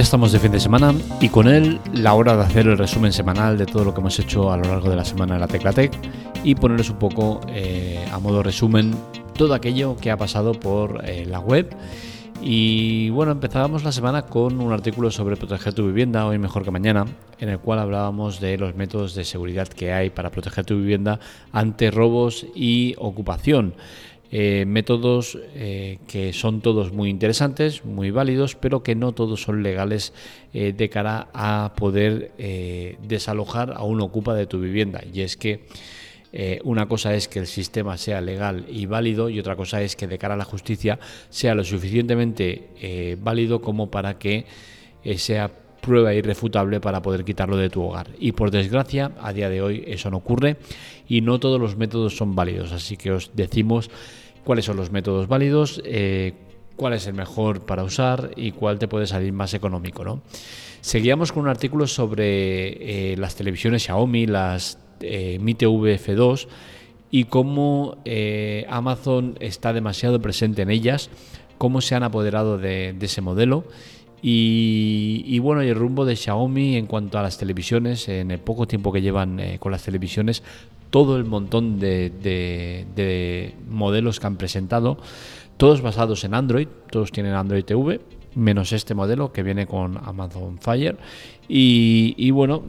Ya estamos de fin de semana y con él la hora de hacer el resumen semanal de todo lo que hemos hecho a lo largo de la semana en la Teclatec y ponerles un poco eh, a modo resumen todo aquello que ha pasado por eh, la web. Y bueno, empezábamos la semana con un artículo sobre proteger tu vivienda, hoy mejor que mañana, en el cual hablábamos de los métodos de seguridad que hay para proteger tu vivienda ante robos y ocupación. Eh, métodos eh, que son todos muy interesantes, muy válidos, pero que no todos son legales eh, de cara a poder desalojar a un ocupa de tu vivienda. Y es que una cosa es que el sistema sea legal y válido y otra cosa es que de cara a la justicia sea lo suficientemente válido como para que sea prueba irrefutable para poder quitarlo de tu hogar. Y por desgracia, a día de hoy eso no ocurre y no todos los métodos son válidos. Así que os decimos cuáles son los métodos válidos, eh, cuál es el mejor para usar y cuál te puede salir más económico. ¿no? Seguíamos con un artículo sobre eh, las televisiones Xiaomi, las eh, Mi TV F2 y cómo Amazon está demasiado presente en ellas, cómo se han apoderado de, ese modelo. Y, bueno, el rumbo de Xiaomi en cuanto a las televisiones, en el poco tiempo que llevan con las televisiones, todo el montón de, modelos que han presentado, todos basados en Android, todos tienen Android TV, menos este modelo que viene con Amazon Fire. Y, bueno,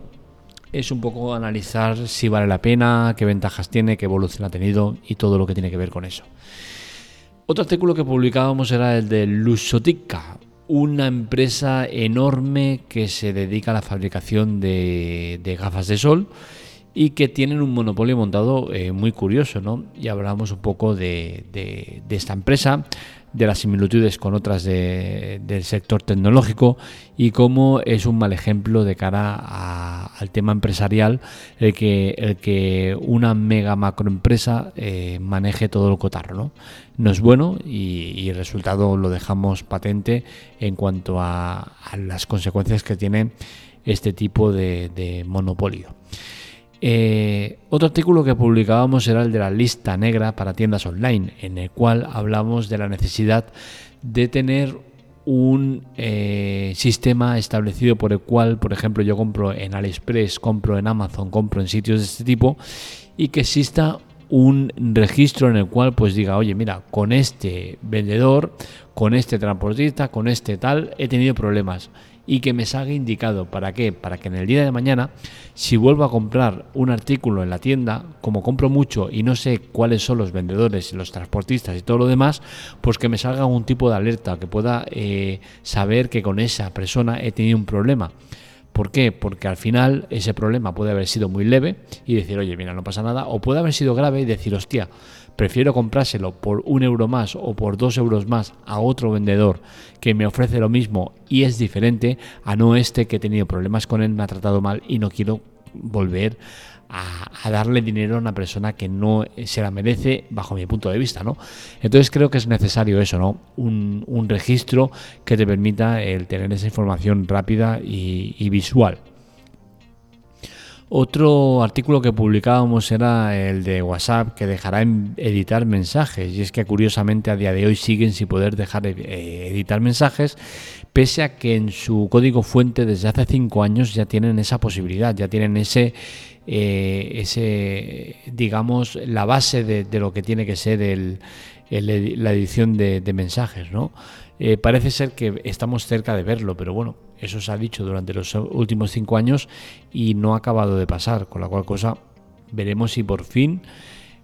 es un poco analizar si vale la pena, qué ventajas tiene, qué evolución ha tenido y todo lo que tiene que ver con eso. Otro artículo que publicábamos era el de Lusotica, una empresa enorme que se dedica a la fabricación de, de gafas de sol y que tienen un monopolio montado eh, muy curioso, ¿no? Y hablamos un poco de, esta empresa, de las similitudes con otras del sector tecnológico y cómo es un mal ejemplo de cara al tema empresarial el que, una mega macroempresa eh, maneje todo el cotarro, ¿no? No es bueno y, el resultado lo dejamos patente en cuanto a las consecuencias que tiene este tipo de monopolio. Eh, otro artículo que publicábamos era el de la lista negra para tiendas online, en el cual hablamos de la necesidad de tener un eh, sistema establecido por el cual, por ejemplo, yo compro en AliExpress, compro en Amazon, compro en sitios de este tipo y que exista un registro en el cual pues diga, oye, mira, con este vendedor, con este transportista, con este tal, he tenido problemas y que me salga indicado. ¿Para qué? Para que en el día de mañana, si vuelvo a comprar un artículo en la tienda, como compro mucho y no sé cuáles son los vendedores y los transportistas y todo lo demás, pues que me salga un tipo de alerta, que pueda eh, saber que con esa persona he tenido un problema. ¿Por qué? Porque al final ese problema puede haber sido muy leve y decir, oye, mira, no pasa nada, o puede haber sido grave y decir, hostia, prefiero comprárselo por un euro más o por dos euros más a otro vendedor que me ofrece lo mismo y es diferente a no este que he tenido problemas con él, me ha tratado mal y no quiero volver a, darle dinero a una persona que no se la merece bajo mi punto de vista, ¿no? Entonces creo que es necesario eso, ¿no? Un, registro que te permita el tener esa información rápida y visual. Otro artículo que publicábamos era el de WhatsApp que dejará editar mensajes y es que curiosamente a día de hoy siguen sin poder dejar eh, editar mensajes pese a que en su código fuente desde hace cinco años ya tienen esa posibilidad, ya tienen ese, eh, ese digamos, la base de, lo que tiene que ser el, la edición de, mensajes, ¿no? Eh, parece ser que estamos cerca de verlo, pero bueno, eso se ha dicho durante los últimos cinco años y no ha acabado de pasar, con la cual cosa veremos si por fin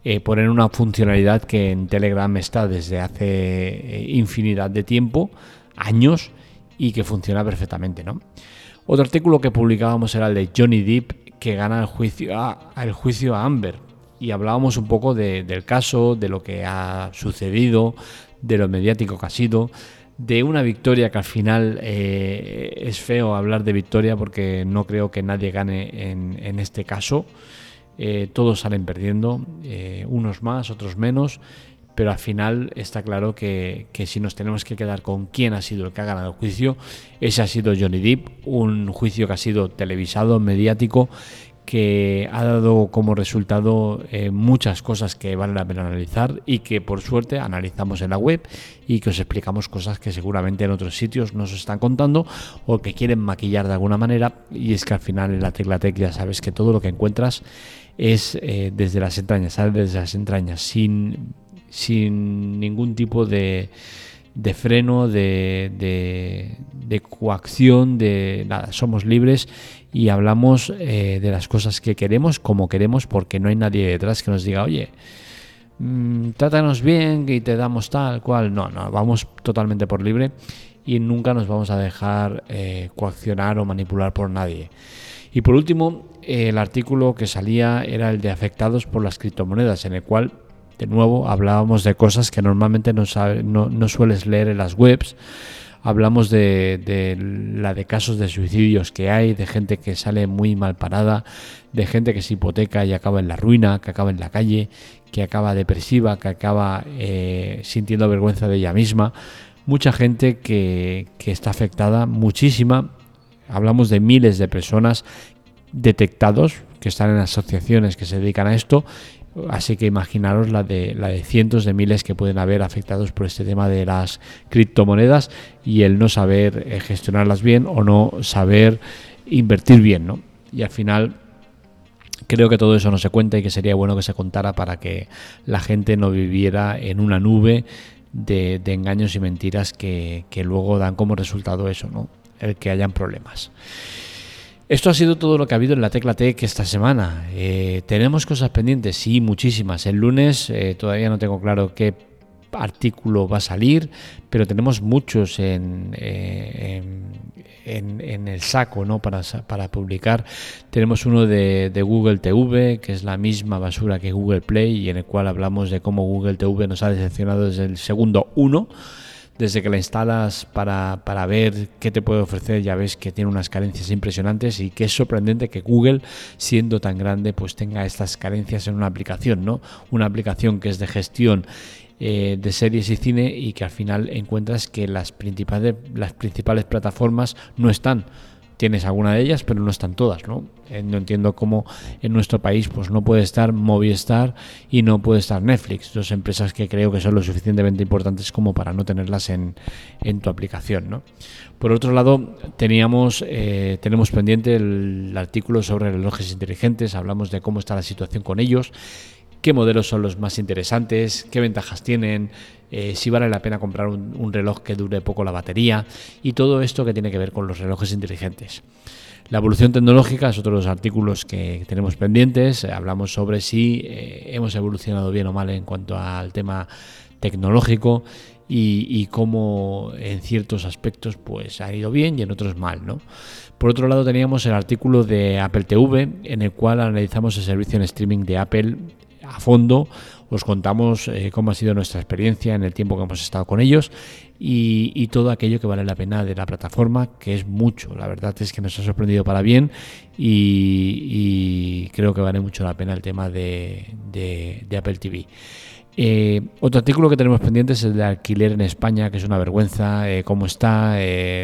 eh, ponen una funcionalidad que en Telegram está desde hace infinidad de tiempo, años, y que funciona perfectamente. ¿no? Otro artículo que publicábamos era el de Johnny Depp, que gana el juicio a, el juicio a Amber. Y hablábamos un poco del caso, de lo que ha sucedido, de lo mediático que ha sido, de una victoria que al final eh, es feo hablar de victoria porque no creo que nadie gane en, este caso. Eh, todos salen perdiendo, eh, unos más, otros menos, pero al final está claro que, si nos tenemos que quedar con quién ha sido el que ha ganado el juicio, ese ha sido Johnny Depp, un juicio que ha sido televisado, mediático, que ha dado como resultado eh, muchas cosas que vale la pena analizar y que por suerte analizamos en la web y que os explicamos cosas que seguramente en otros sitios no os están contando o que quieren maquillar de alguna manera. Y es que al final en la Teclatec ya sabes que todo lo que encuentras es eh, desde las entrañas, sale desde las entrañas sin, sin ningún tipo de de freno, de, de, coacción, de nada, somos libres y hablamos eh, de las cosas que queremos, como queremos, porque no hay nadie detrás que nos diga, oye, mm, trátanos bien y te damos tal cual. No, no, vamos totalmente por libre y nunca nos vamos a dejar eh, coaccionar o manipular por nadie. Y por último, el artículo que salía era el de afectados por las criptomonedas, en el cual de nuevo, hablábamos de cosas que normalmente no, no, sueles leer en las webs. Hablamos de, la de casos de suicidios que hay, de gente que sale muy mal parada, de gente que se hipoteca y acaba en la ruina, que acaba en la calle, que acaba depresiva, que acaba eh, sintiendo vergüenza de ella misma. Mucha gente que, que está afectada, muchísima. Hablamos de miles de personas detectados que están en asociaciones que se dedican a esto Así que imaginaros la de, la de cientos de miles que pueden haber afectados por este tema de las criptomonedas y el no saber eh, gestionarlas bien o no saber invertir bien, ¿no? Y al final creo que todo eso no se cuenta y que sería bueno que se contara para que la gente no viviera en una nube de, engaños y mentiras que, que, luego dan como resultado eso, ¿no? El que hayan problemas. Esto ha sido todo lo que ha habido en la Tecla Tech esta semana. Eh, ¿Tenemos cosas pendientes? Sí, muchísimas. El lunes eh, todavía no tengo claro qué artículo va a salir, pero tenemos muchos en, eh, en, el saco ¿no? para, para publicar. Tenemos uno de, de, Google TV, que es la misma basura que Google Play, y en el cual hablamos de cómo Google TV nos ha decepcionado desde el segundo uno desde que la instalas para, para, ver qué te puede ofrecer, ya ves que tiene unas carencias impresionantes y que es sorprendente que Google, siendo tan grande, pues tenga estas carencias en una aplicación, ¿no? Una aplicación que es de gestión eh, de series y cine y que al final encuentras que las principales, las principales plataformas no están tienes alguna de ellas, pero no están todas, ¿no? Eh, no entiendo cómo en nuestro país pues no puede estar Movistar y no puede estar Netflix, dos empresas que creo que son lo suficientemente importantes como para no tenerlas en, en tu aplicación, ¿no? Por otro lado, teníamos, eh, tenemos pendiente el artículo sobre relojes inteligentes, hablamos de cómo está la situación con ellos, qué modelos son los más interesantes, qué ventajas tienen, eh, si vale la pena comprar un, reloj que dure poco la batería y todo esto que tiene que ver con los relojes inteligentes. La evolución tecnológica es otro de los artículos que tenemos pendientes. Hablamos sobre si eh, hemos evolucionado bien o mal en cuanto al tema tecnológico y, cómo en ciertos aspectos pues ha ido bien y en otros mal. ¿no? Por otro lado teníamos el artículo de Apple TV en el cual analizamos el servicio en streaming de Apple a fondo, os contamos eh, cómo ha sido nuestra experiencia en el tiempo que hemos estado con ellos y, todo aquello que vale la pena de la plataforma, que es mucho. La verdad es que nos ha sorprendido para bien y, creo que vale mucho la pena el tema de, Apple TV. Eh, otro artículo que tenemos pendiente es el de alquiler en España, que es una vergüenza, eh, cómo está,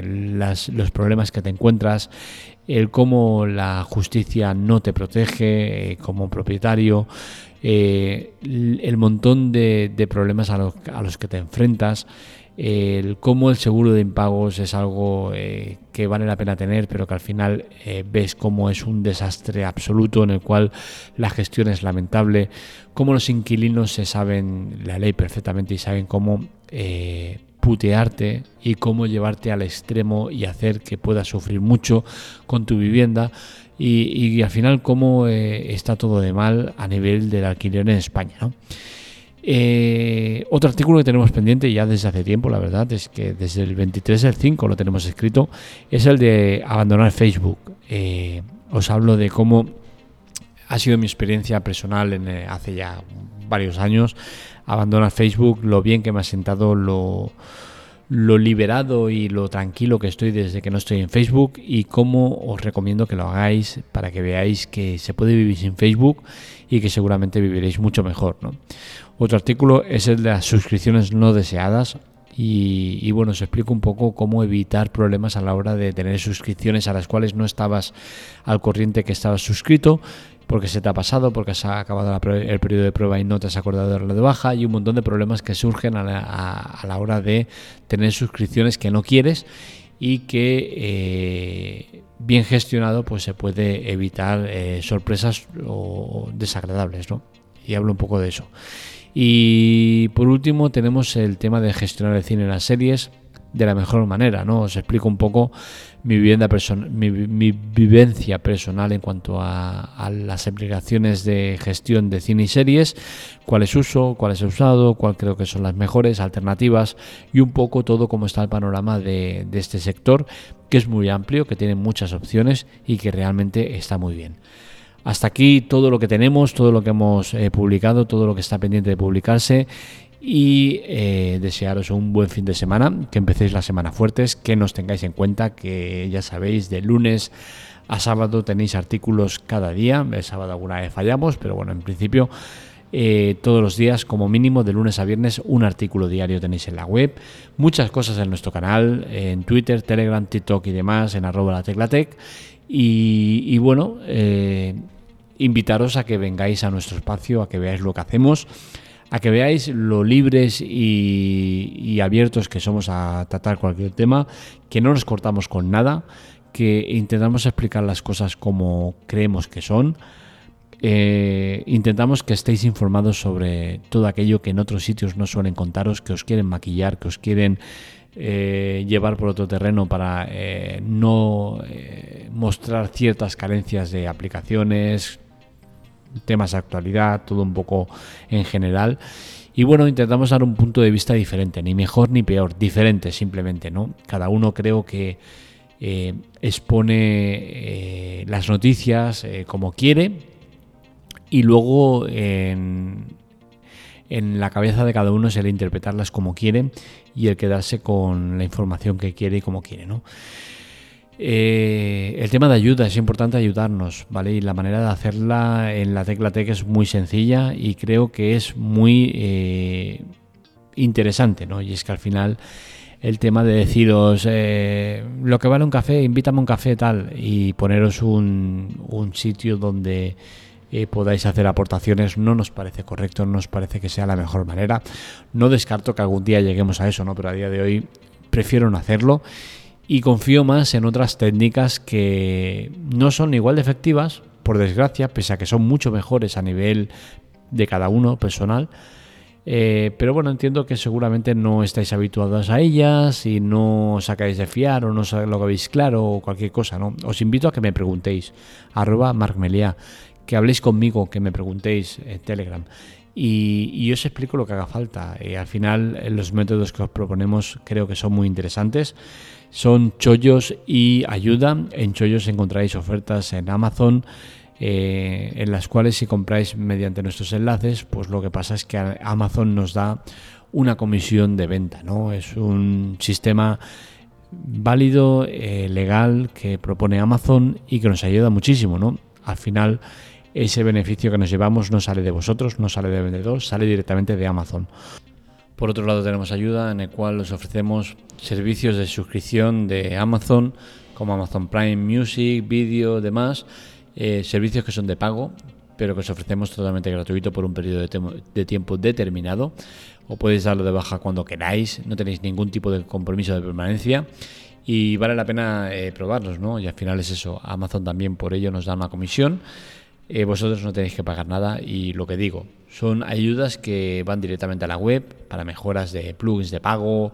los problemas que te encuentras, el cómo la justicia no te protege como propietario, eh, el montón de, problemas a los, que te enfrentas, el cómo el seguro de impagos es algo eh, que vale la pena tener, pero que al final eh, ves cómo es un desastre absoluto en el cual la gestión es lamentable, cómo los inquilinos se saben la ley perfectamente y saben cómo putearte y cómo llevarte al extremo y hacer que puedas sufrir mucho con tu vivienda y, al final cómo eh, está todo de mal a nivel del alquiler en España. Eh, otro artículo que tenemos pendiente ya desde hace tiempo, la verdad, es que desde el 23 del 5 lo tenemos escrito, es el de abandonar Facebook. Eh, os hablo de cómo ha sido mi experiencia personal en, hace ya varios años, abandonar Facebook, lo bien que me ha sentado, lo lo liberado y lo tranquilo que estoy desde que no estoy en Facebook y cómo os recomiendo que lo hagáis para que veáis que se puede vivir sin Facebook y que seguramente viviréis mucho mejor. Otro artículo es el de las suscripciones no deseadas. Y, bueno, os explico un poco cómo evitar problemas a la hora de tener suscripciones a las cuales no estabas al corriente que estabas suscrito porque se te ha pasado, porque se ha acabado el periodo de prueba y no te has acordado de darle de baja y un montón de problemas que surgen a la, hora de tener suscripciones que no quieres y que eh, bien gestionado pues se puede evitar eh, sorpresas o desagradables, ¿no? Y hablo un poco de eso. Y por último tenemos el tema de gestionar el cine en las series de la mejor manera, ¿no? Os explico un poco mi, vivienda mi, mi vivencia personal en cuanto a, las aplicaciones de gestión de cine y series, cuáles uso, cuáles he usado, cuál creo que son las mejores alternativas y un poco todo cómo está el panorama de, de este sector, que es muy amplio, que tiene muchas opciones y que realmente está muy bien. Hasta aquí todo lo que tenemos, todo lo que hemos eh, publicado, todo lo que está pendiente de publicarse y eh, desearos un buen fin de semana, que empecéis la semana fuertes, que nos tengáis en cuenta que ya sabéis, de lunes a sábado tenéis artículos cada día, el sábado alguna vez fallamos, pero bueno, en principio eh, todos los días, como mínimo de lunes a viernes, un artículo diario tenéis en la web, muchas cosas en nuestro canal, en Twitter, Telegram, TikTok y demás, en arroba la teclatec. Y, bueno, invitaros a que vengáis a nuestro espacio, a que veáis lo que hacemos, a que veáis lo libres y, abiertos que somos a tratar cualquier tema, que no nos cortamos con nada, que intentamos explicar las cosas como creemos que son. Eh, intentamos que estéis informados sobre todo aquello que en otros sitios no suelen contaros, que os quieren maquillar, que os quieren eh, llevar por otro terreno para eh, no mostrar ciertas carencias de aplicaciones, temas de actualidad, todo un poco en general. Y bueno, intentamos dar un punto de vista diferente, ni mejor ni peor, diferente simplemente, ¿no? Cada uno creo que eh, expone eh, las noticias eh, como quiere y luego en, la cabeza de cada uno es el interpretarlas como quiere y el quedarse con la información que quiere y como quiere, ¿no? Eh, el tema de ayuda es importante ayudarnos, ¿vale? Y la manera de hacerla en la Tecla Tech es muy sencilla y creo que es muy eh, interesante, ¿no? Y es que al final el tema de deciros eh, lo que vale un café, invítame un café tal y poneros un, un sitio donde podáis hacer aportaciones no nos parece correcto, no nos parece que sea la mejor manera. No descarto que algún día lleguemos a eso, ¿no? Pero a día de hoy prefiero no hacerlo y confío más en otras técnicas que no son igual de efectivas, por desgracia, pese a que son mucho mejores a nivel de cada uno personal. Eh, pero bueno, entiendo que seguramente no estáis habituados a ellas y no os sacáis de fiar o no lo veis claro o cualquier cosa, ¿no? Os invito a que me preguntéis, arroba markmelia, que habléis conmigo, que me preguntéis en Telegram y, os explico lo que haga falta. Eh, al final, los métodos que os proponemos creo que son muy interesantes son chollos y ayuda. En chollos encontráis ofertas en Amazon. Eh, en las cuales si compráis mediante nuestros enlaces, pues lo que pasa es que Amazon nos da una comisión de venta, ¿no? Es un sistema válido, eh, legal, que propone Amazon y que nos ayuda muchísimo, ¿no? Al final, ese beneficio que nos llevamos no sale de vosotros, no sale de vendedor, sale directamente de Amazon. Por otro lado tenemos ayuda en el cual os ofrecemos servicios de suscripción de Amazon como Amazon Prime Music, Video, demás, eh, servicios que son de pago, pero que os ofrecemos totalmente gratuito por un periodo de, tiempo determinado. O podéis darlo de baja cuando queráis, no tenéis ningún tipo de compromiso de permanencia y vale la pena eh, probarlos, ¿no? Y al final es eso, Amazon también por ello nos da una comisión eh, vosotros no tenéis que pagar nada y lo que digo, son ayudas que van directamente a la web para mejoras de plugins de pago,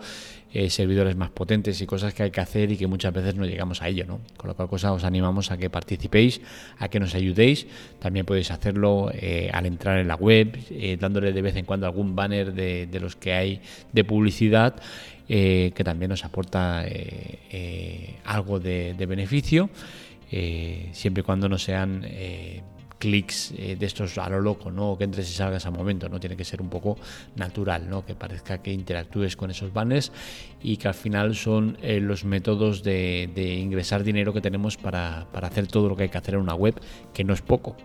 eh, servidores más potentes y cosas que hay que hacer y que muchas veces no llegamos a ello, ¿no? Con lo cual os animamos a que participéis, a que nos ayudéis. También podéis hacerlo eh, al entrar en la web, dándole de vez en cuando algún banner de, los que hay de publicidad. que también nos aporta algo de beneficio, siempre y cuando no sean clics eh, de estos a lo loco, ¿no? que entres y salgas al momento, ¿no? Tiene que ser un poco natural, ¿no? Que parezca que interactúes con esos banners y que al final son eh, los métodos de, ingresar dinero que tenemos para, para hacer todo lo que hay que hacer en una web, que no es poco.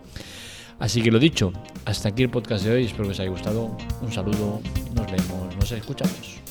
Así que lo dicho, hasta aquí el podcast de hoy, espero que os haya gustado. Un saludo, nos vemos, nos escuchamos.